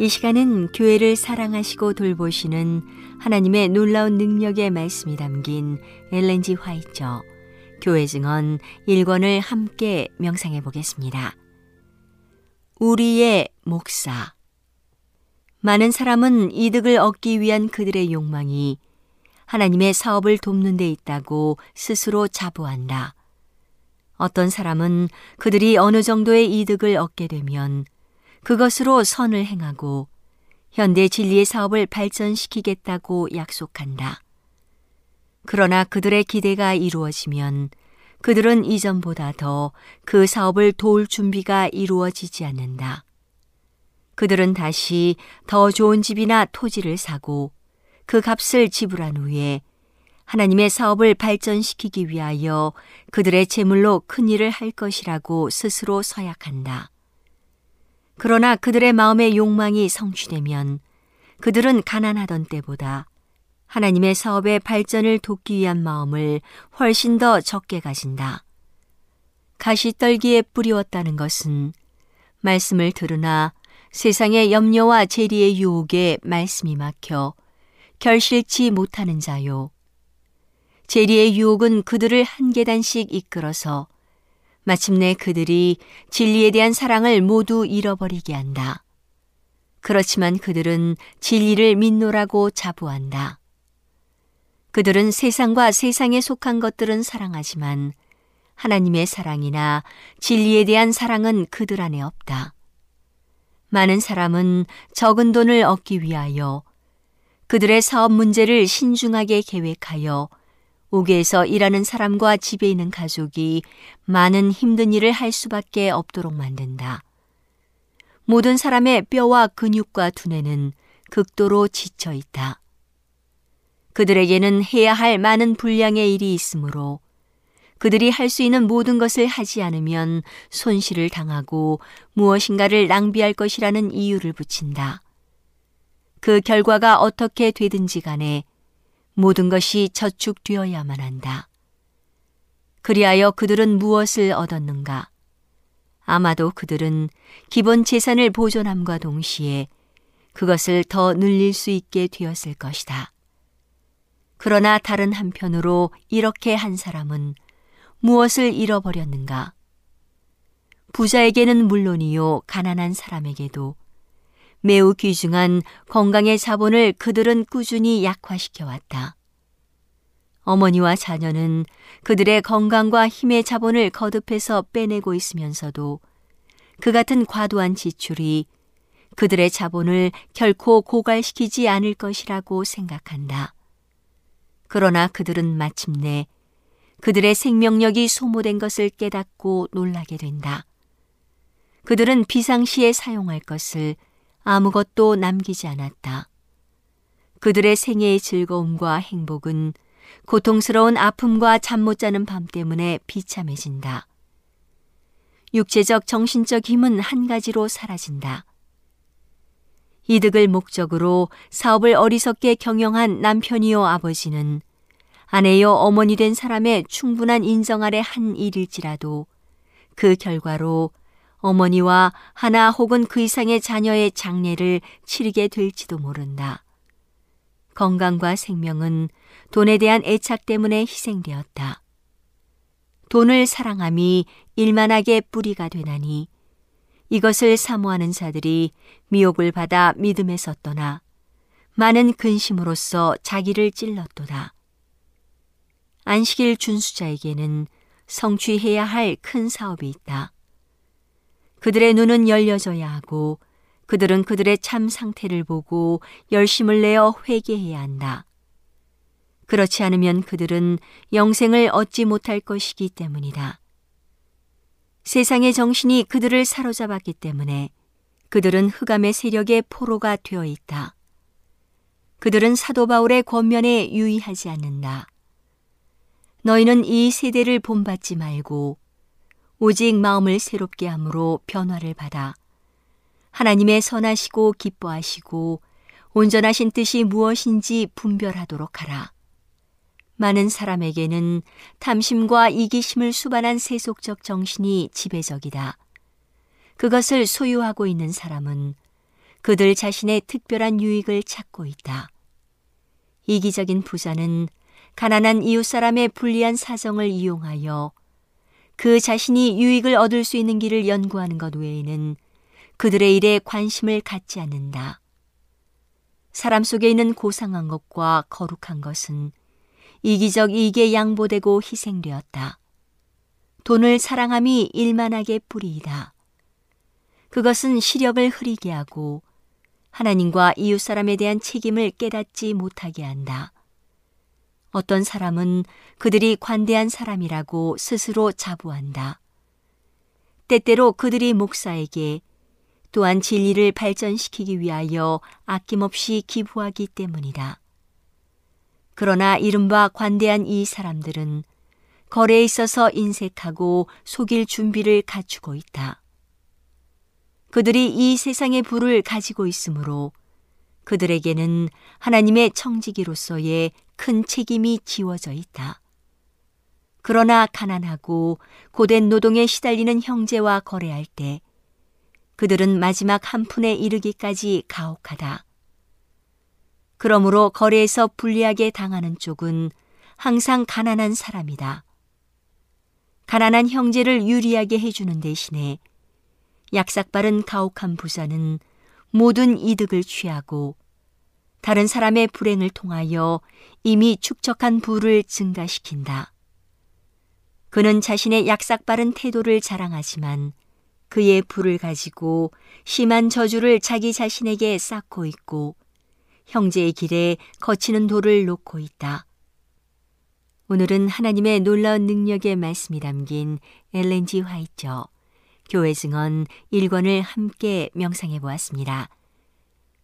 이 시간은 교회를 사랑하시고 돌보시는 하나님의 놀라운 능력의 말씀이 담긴 엘렌지 화이처 교회 증언 1권을 함께 명상해 보겠습니다. 우리의 목사 많은 사람은 이득을 얻기 위한 그들의 욕망이 하나님의 사업을 돕는 데 있다고 스스로 자부한다. 어떤 사람은 그들이 어느 정도의 이득을 얻게 되면 그것으로 선을 행하고 현대 진리의 사업을 발전시키겠다고 약속한다. 그러나 그들의 기대가 이루어지면 그들은 이전보다 더 그 사업을 도울 준비가 이루어지지 않는다. 그들은 다시 더 좋은 집이나 토지를 사고 그 값을 지불한 후에 하나님의 사업을 발전시키기 위하여 그들의 재물로 큰 일을 할 것이라고 스스로 서약한다. 그러나 그들의 마음의 욕망이 성취되면 그들은 가난하던 때보다 하나님의 사업의 발전을 돕기 위한 마음을 훨씬 더 적게 가진다. 가시떨기에 뿌리웠다는 것은 말씀을 들으나 세상의 염려와 재리의 유혹에 말씀이 막혀 결실치 못하는 자요. 재리의 유혹은 그들을 한 계단씩 이끌어서 마침내 그들이 진리에 대한 사랑을 모두 잃어버리게 한다. 그렇지만 그들은 진리를 믿노라고 자부한다. 그들은 세상과 세상에 속한 것들은 사랑하지만 하나님의 사랑이나 진리에 대한 사랑은 그들 안에 없다. 많은 사람은 적은 돈을 얻기 위하여 그들의 사업 문제를 신중하게 계획하여 옥에서 일하는 사람과 집에 있는 가족이 많은 힘든 일을 할 수밖에 없도록 만든다. 모든 사람의 뼈와 근육과 두뇌는 극도로 지쳐 있다. 그들에게는 해야 할 많은 분량의 일이 있으므로 그들이 할 수 있는 모든 것을 하지 않으면 손실을 당하고 무엇인가를 낭비할 것이라는 이유를 붙인다. 그 결과가 어떻게 되든지 간에 모든 것이 저축되어야만 한다. 그리하여 그들은 무엇을 얻었는가? 아마도 그들은 기본 재산을 보존함과 동시에 그것을 더 늘릴 수 있게 되었을 것이다. 그러나 다른 한편으로 이렇게 한 사람은 무엇을 잃어버렸는가? 부자에게는 물론이요, 가난한 사람에게도 매우 귀중한 건강의 자본을 그들은 꾸준히 약화시켜 왔다. 어머니와 자녀는 그들의 건강과 힘의 자본을 거듭해서 빼내고 있으면서도 그 같은 과도한 지출이 그들의 자본을 결코 고갈시키지 않을 것이라고 생각한다. 그러나 그들은 마침내 그들의 생명력이 소모된 것을 깨닫고 놀라게 된다. 그들은 비상시에 사용할 것을 아무것도 남기지 않았다. 그들의 생애의 즐거움과 행복은 고통스러운 아픔과 잠 못 자는 밤 때문에 비참해진다. 육체적 정신적 힘은 한 가지로 사라진다. 이득을 목적으로 사업을 어리석게 경영한 남편이요 아버지는 아내요 어머니 된 사람의 충분한 인정 아래 한 일일지라도 그 결과로 어머니와 하나 혹은 그 이상의 자녀의 장례를 치르게 될지도 모른다. 건강과 생명은 돈에 대한 애착 때문에 희생되었다. 돈을 사랑함이 일만하게 뿌리가 되나니 이것을 사모하는 자들이 미혹을 받아 믿음에서 떠나 많은 근심으로써 자기를 찔렀도다. 안식일 준수자에게는 성취해야 할 큰 사업이 있다. 그들의 눈은 열려져야 하고 그들은 그들의 참 상태를 보고 열심을 내어 회개해야 한다. 그렇지 않으면 그들은 영생을 얻지 못할 것이기 때문이다. 세상의 정신이 그들을 사로잡았기 때문에 그들은 흑암의 세력의 포로가 되어 있다. 그들은 사도 바울의 권면에 유의하지 않는다. 너희는 이 세대를 본받지 말고 오직 마음을 새롭게 함으로 변화를 받아 하나님의 선하시고 기뻐하시고 온전하신 뜻이 무엇인지 분별하도록 하라. 많은 사람에게는 탐심과 이기심을 수반한 세속적 정신이 지배적이다. 그것을 소유하고 있는 사람은 그들 자신의 특별한 유익을 찾고 있다. 이기적인 부자는 가난한 이웃 사람의 불리한 사정을 이용하여 그 자신이 유익을 얻을 수 있는 길을 연구하는 것 외에는 그들의 일에 관심을 갖지 않는다. 사람 속에 있는 고상한 것과 거룩한 것은 이기적 이익에 양보되고 희생되었다. 돈을 사랑함이 일만하게 뿌리이다. 그것은 시력을 흐리게 하고 하나님과 이웃 사람에 대한 책임을 깨닫지 못하게 한다. 어떤 사람은 그들이 관대한 사람이라고 스스로 자부한다. 때때로 그들이 목사에게 또한 진리를 발전시키기 위하여 아낌없이 기부하기 때문이다. 그러나 이른바 관대한 이 사람들은 거래에 있어서 인색하고 속일 준비를 갖추고 있다. 그들이 이 세상의 부를 가지고 있으므로 그들에게는 하나님의 청지기로서의 큰 책임이 지워져 있다. 그러나 가난하고 고된 노동에 시달리는 형제와 거래할 때 그들은 마지막 한 푼에 이르기까지 가혹하다. 그러므로 거래에서 불리하게 당하는 쪽은 항상 가난한 사람이다. 가난한 형제를 유리하게 해주는 대신에 약삭바른 가혹한 부자는 모든 이득을 취하고 다른 사람의 불행을 통하여 이미 축적한 부를 증가시킨다. 그는 자신의 약삭바른 태도를 자랑하지만 그의 부를 가지고 심한 저주를 자기 자신에게 쌓고 있고 형제의 길에 거치는 돌을 놓고 있다. 오늘은 하나님의 놀라운 능력의 말씀이 담긴 엘렌지 화이처 교회 증언 1권을 함께 명상해 보았습니다.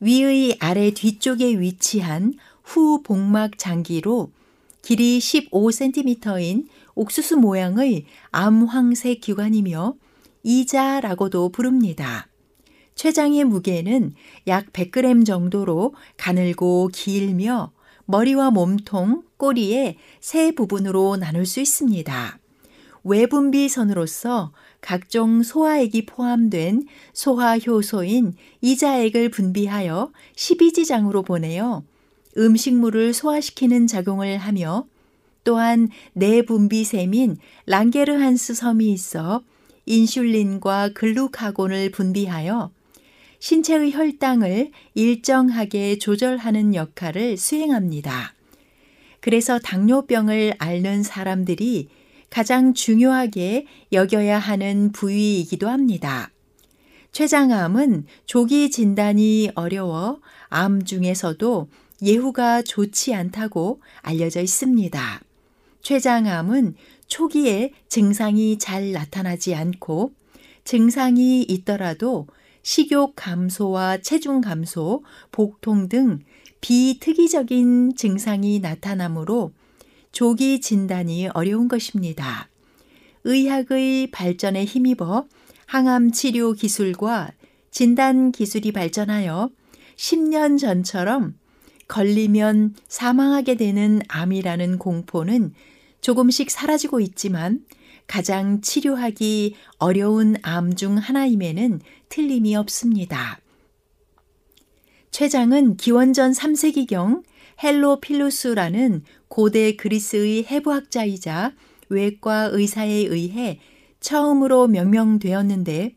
위의 아래 뒤쪽에 위치한 후 복막 장기로 길이 15cm인 옥수수 모양의 암황색 기관이며 이자라고도 부릅니다. 췌장의 무게는 약 100g 정도로 가늘고 길며 머리와 몸통, 꼬리의 세 부분으로 나눌 수 있습니다. 외분비 선으로서 각종 소화액이 포함된 소화효소인 이자액을 분비하여 12지장으로 보내어 음식물을 소화시키는 작용을 하며 또한 내분비샘인 랑게르한스 섬이 있어 인슐린과 글루카곤을 분비하여 신체의 혈당을 일정하게 조절하는 역할을 수행합니다. 그래서 당뇨병을 앓는 사람들이 가장 중요하게 여겨야 하는 부위이기도 합니다. 췌장암은 조기 진단이 어려워 암 중에서도 예후가 좋지 않다고 알려져 있습니다. 췌장암은 초기에 증상이 잘 나타나지 않고 증상이 있더라도 식욕 감소와 체중 감소, 복통 등 비특이적인 증상이 나타나므로 조기 진단이 어려운 것입니다. 의학의 발전에 힘입어 항암 치료 기술과 진단 기술이 발전하여 10년 전처럼 걸리면 사망하게 되는 암이라는 공포는 조금씩 사라지고 있지만 가장 치료하기 어려운 암 중 하나임에는 틀림이 없습니다. 췌장은 기원전 3세기경 헤로필루스라는 고대 그리스의 해부학자이자 외과 의사에 의해 처음으로 명명되었는데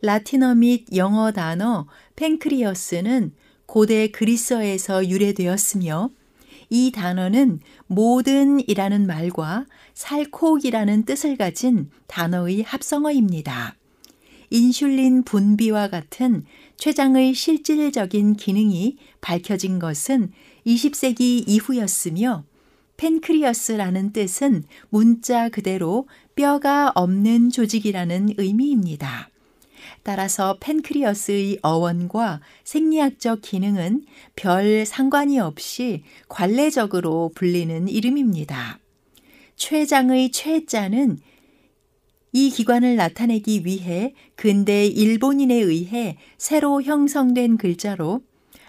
라틴어 및 영어 단어 pancreas는 고대 그리스어에서 유래되었으며 이 단어는 모든이라는 말과 살코기라는 뜻을 가진 단어의 합성어입니다. 인슐린 분비와 같은 췌장의 실질적인 기능이 밝혀진 것은 20세기 이후였으며 펜크리어스라는 뜻은 문자 그대로 뼈가 없는 조직이라는 의미입니다. 따라서 펜크리어스의 어원과 생리학적 기능은 별 상관이 없이 관례적으로 불리는 이름입니다. 췌장의 췌자는 이 기관을 나타내기 위해 근대 일본인에 의해 새로 형성된 글자로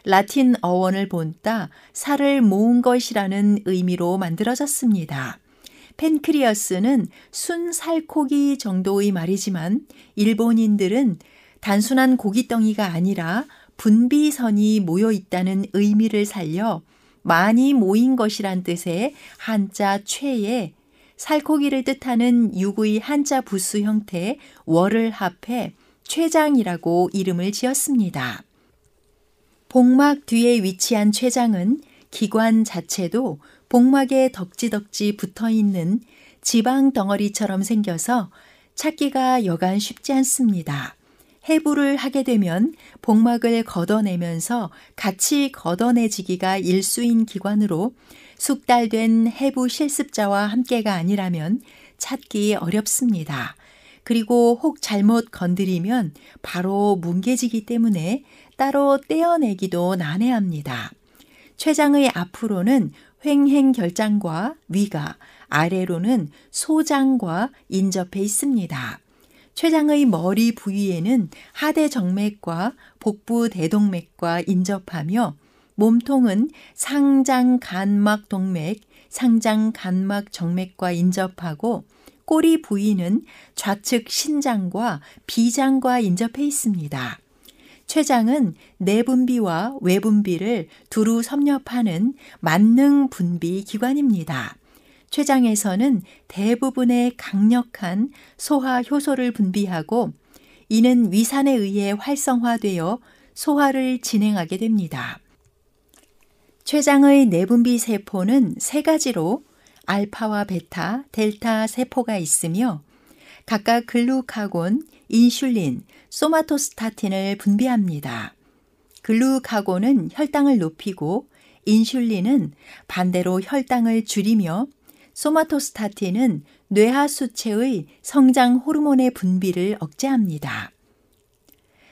라틴 어원을 본따 살을 모은 것이라는 의미로 만들어졌습니다. 펜크리어스는 순살코기 정도의 말이지만 일본인들은 단순한 고깃덩이가 아니라 분비선이 모여 있다는 의미를 살려 많이 모인 것이란 뜻의 한자 최에 살코기를 뜻하는 육의 한자 부수 형태 월을 합해 췌장이라고 이름을 지었습니다. 복막 뒤에 위치한 췌장은 기관 자체도 복막에 덕지덕지 붙어 있는 지방 덩어리처럼 생겨서 찾기가 여간 쉽지 않습니다. 해부를 하게 되면 복막을 걷어내면서 같이 걷어내지기가 일수인 기관으로 숙달된 해부 실습자와 함께가 아니라면 찾기 어렵습니다. 그리고 혹 잘못 건드리면 바로 뭉개지기 때문에 따로 떼어내기도 난해합니다. 췌장의 앞으로는 횡행 결장과 위가, 아래로는 소장과 인접해 있습니다. 췌장의 머리 부위에는 하대 정맥과 복부 대동맥과 인접하며 몸통은 상장 간막 동맥, 상장 간막 정맥과 인접하고 꼬리 부위는 좌측 신장과 비장과 인접해 있습니다. 췌장은 내분비와 외분비를 두루 섭렵하는 만능 분비 기관입니다. 췌장에서는 대부분의 강력한 소화 효소를 분비하고 이는 위산에 의해 활성화되어 소화를 진행하게 됩니다. 췌장의 내분비 세포는 세 가지로 알파와 베타, 델타 세포가 있으며 각각 글루카곤, 인슐린, 소마토스타틴을 분비합니다. 글루카곤은 혈당을 높이고 인슐린은 반대로 혈당을 줄이며 소마토스타틴은 뇌하 수체의 성장 호르몬의 분비를 억제합니다.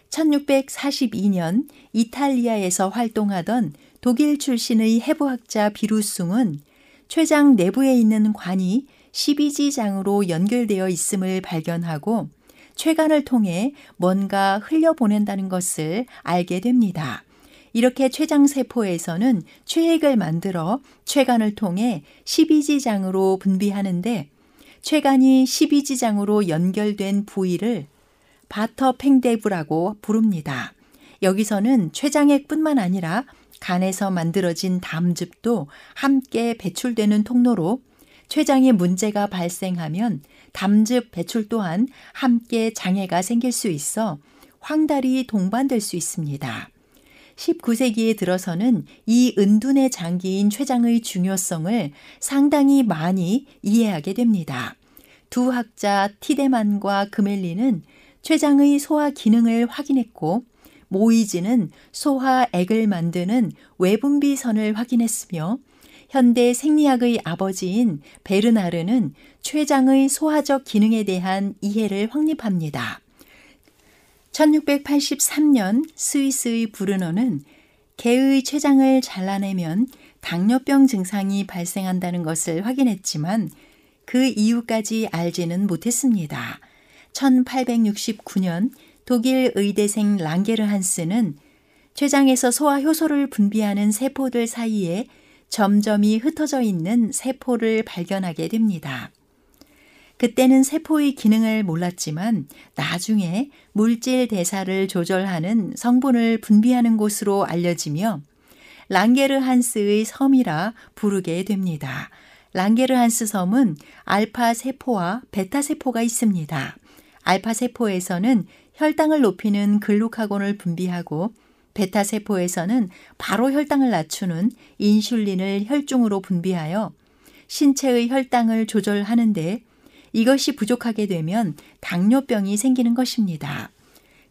1642년 이탈리아에서 활동하던 독일 출신의 해부학자 비루숭은 췌장 내부에 있는 관이 12지장으로 연결되어 있음을 발견하고 췌관을 통해 뭔가 흘려보낸다는 것을 알게 됩니다. 이렇게 췌장세포에서는 췌액을 만들어 췌관을 통해 12지장으로 분비하는데 췌관이 12지장으로 연결된 부위를 바터팽대부라고 부릅니다. 여기서는 췌장액뿐만 아니라 간에서 만들어진 담즙도 함께 배출되는 통로로 췌장에 문제가 발생하면 담즙 배출 또한 함께 장애가 생길 수 있어 황달이 동반될 수 있습니다. 19세기에 들어서는 이 은둔의 장기인 췌장의 중요성을 상당히 많이 이해하게 됩니다. 두 학자 티데만과 그멜리는 췌장의 소화 기능을 확인했고 모이즈는 소화액을 만드는 외분비선을 확인했으며 현대 생리학의 아버지인 베르나르는 췌장의 소화적 기능에 대한 이해를 확립합니다. 1683년 스위스의 브르너는 개의 췌장을 잘라내면 당뇨병 증상이 발생한다는 것을 확인했지만 그 이유까지 알지는 못했습니다. 1869년 독일 의대생 랑게르 한스는 췌장에서 소화 효소를 분비하는 세포들 사이에 점점이 흩어져 있는 세포를 발견하게 됩니다. 그때는 세포의 기능을 몰랐지만 나중에 물질 대사를 조절하는 성분을 분비하는 곳으로 알려지며 랑게르 한스의 섬이라 부르게 됩니다. 랑게르 한스 섬은 알파 세포와 베타 세포가 있습니다. 알파 세포에서는 혈당을 높이는 글루카곤을 분비하고 베타 세포에서는 바로 혈당을 낮추는 인슐린을 혈중으로 분비하여 신체의 혈당을 조절하는데 이것이 부족하게 되면 당뇨병이 생기는 것입니다.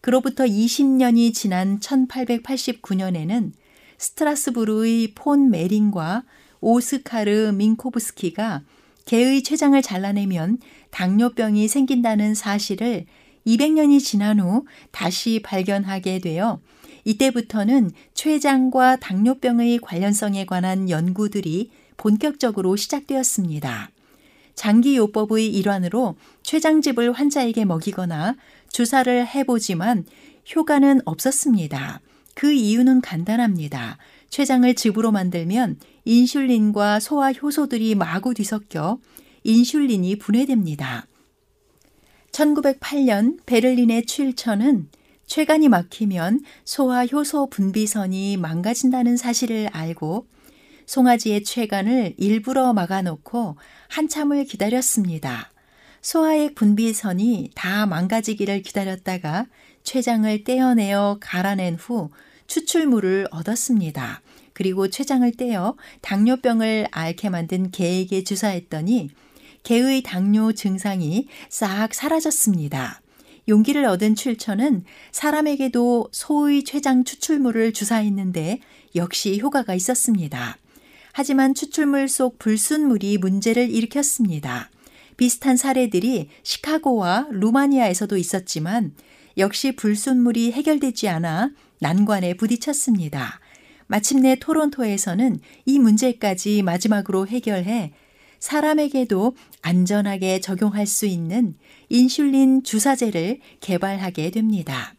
그로부터 20년이 지난 1889년에는 스트라스부르의 폰 메린과 오스카르 민코브스키가 개의 췌장을 잘라내면 당뇨병이 생긴다는 사실을 200년이 지난 후 다시 발견하게 되어 이때부터는 췌장과 당뇨병의 관련성에 관한 연구들이 본격적으로 시작되었습니다. 장기요법의 일환으로 췌장즙을 환자에게 먹이거나 주사를 해보지만 효과는 없었습니다. 그 이유는 간단합니다. 췌장을 즙으로 만들면 인슐린과 소화 효소들이 마구 뒤섞여 인슐린이 분해됩니다. 1908년 베를린의 칠천은 췌간이 막히면 소화 효소 분비선이 망가진다는 사실을 알고 송아지의 췌간을 일부러 막아놓고 한참을 기다렸습니다. 소화액 분비선이 다 망가지기를 기다렸다가 췌장을 떼어내어 갈아낸 후 추출물을 얻었습니다. 그리고 췌장을 떼어 당뇨병을 앓게 만든 개에게 주사했더니 개의 당뇨 증상이 싹 사라졌습니다. 용기를 얻은 출처는 사람에게도 소의 췌장 추출물을 주사했는데 역시 효과가 있었습니다. 하지만 추출물 속 불순물이 문제를 일으켰습니다. 비슷한 사례들이 시카고와 루마니아에서도 있었지만 역시 불순물이 해결되지 않아 난관에 부딪혔습니다. 마침내 토론토에서는 이 문제까지 마지막으로 해결해 사람에게도 안전하게 적용할 수 있는 인슐린 주사제를 개발하게 됩니다.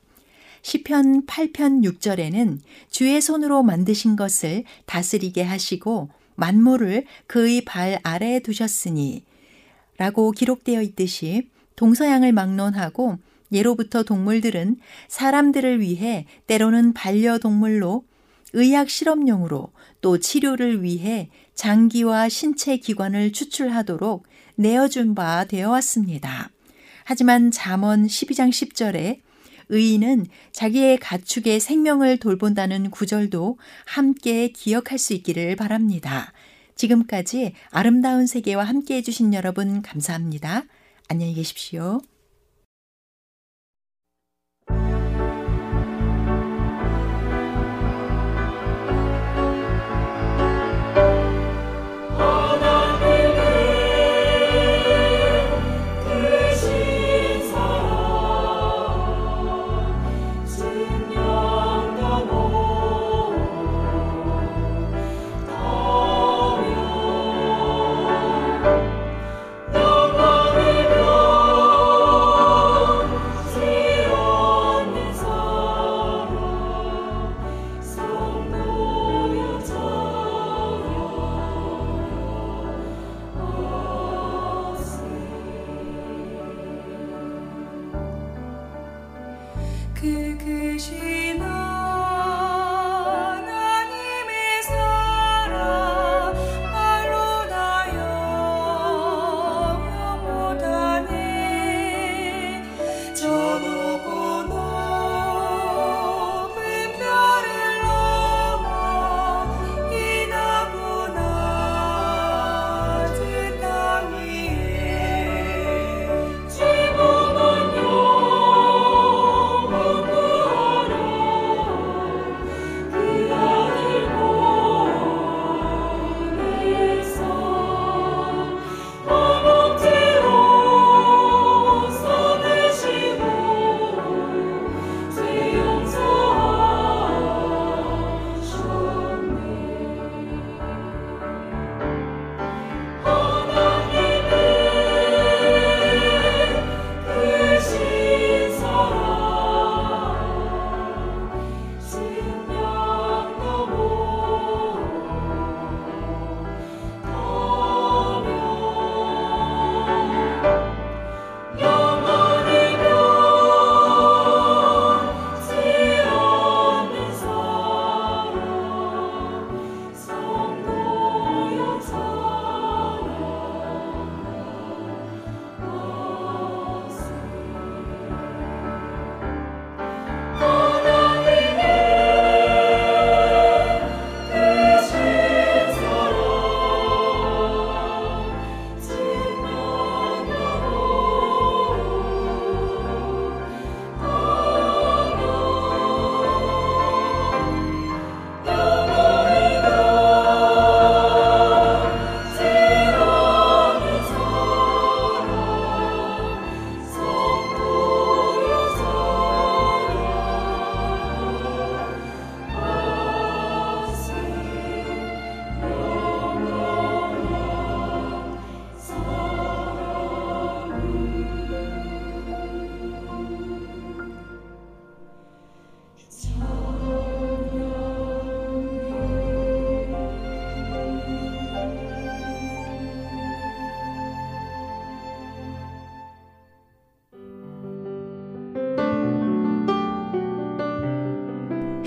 시편 8편 6절에는 주의 손으로 만드신 것을 다스리게 하시고 만물을 그의 발 아래에 두셨으니 라고 기록되어 있듯이 동서양을 막론하고 예로부터 동물들은 사람들을 위해 때로는 반려동물로 의학 실험용으로 또 치료를 위해 장기와 신체 기관을 추출하도록 내어준 바 되어 왔습니다. 하지만 잠언 12장 10절에 의인은 자기의 가축의 생명을 돌본다는 구절도 함께 기억할 수 있기를 바랍니다. 지금까지 아름다운 세계와 함께 해주신 여러분 감사합니다. 안녕히 계십시오.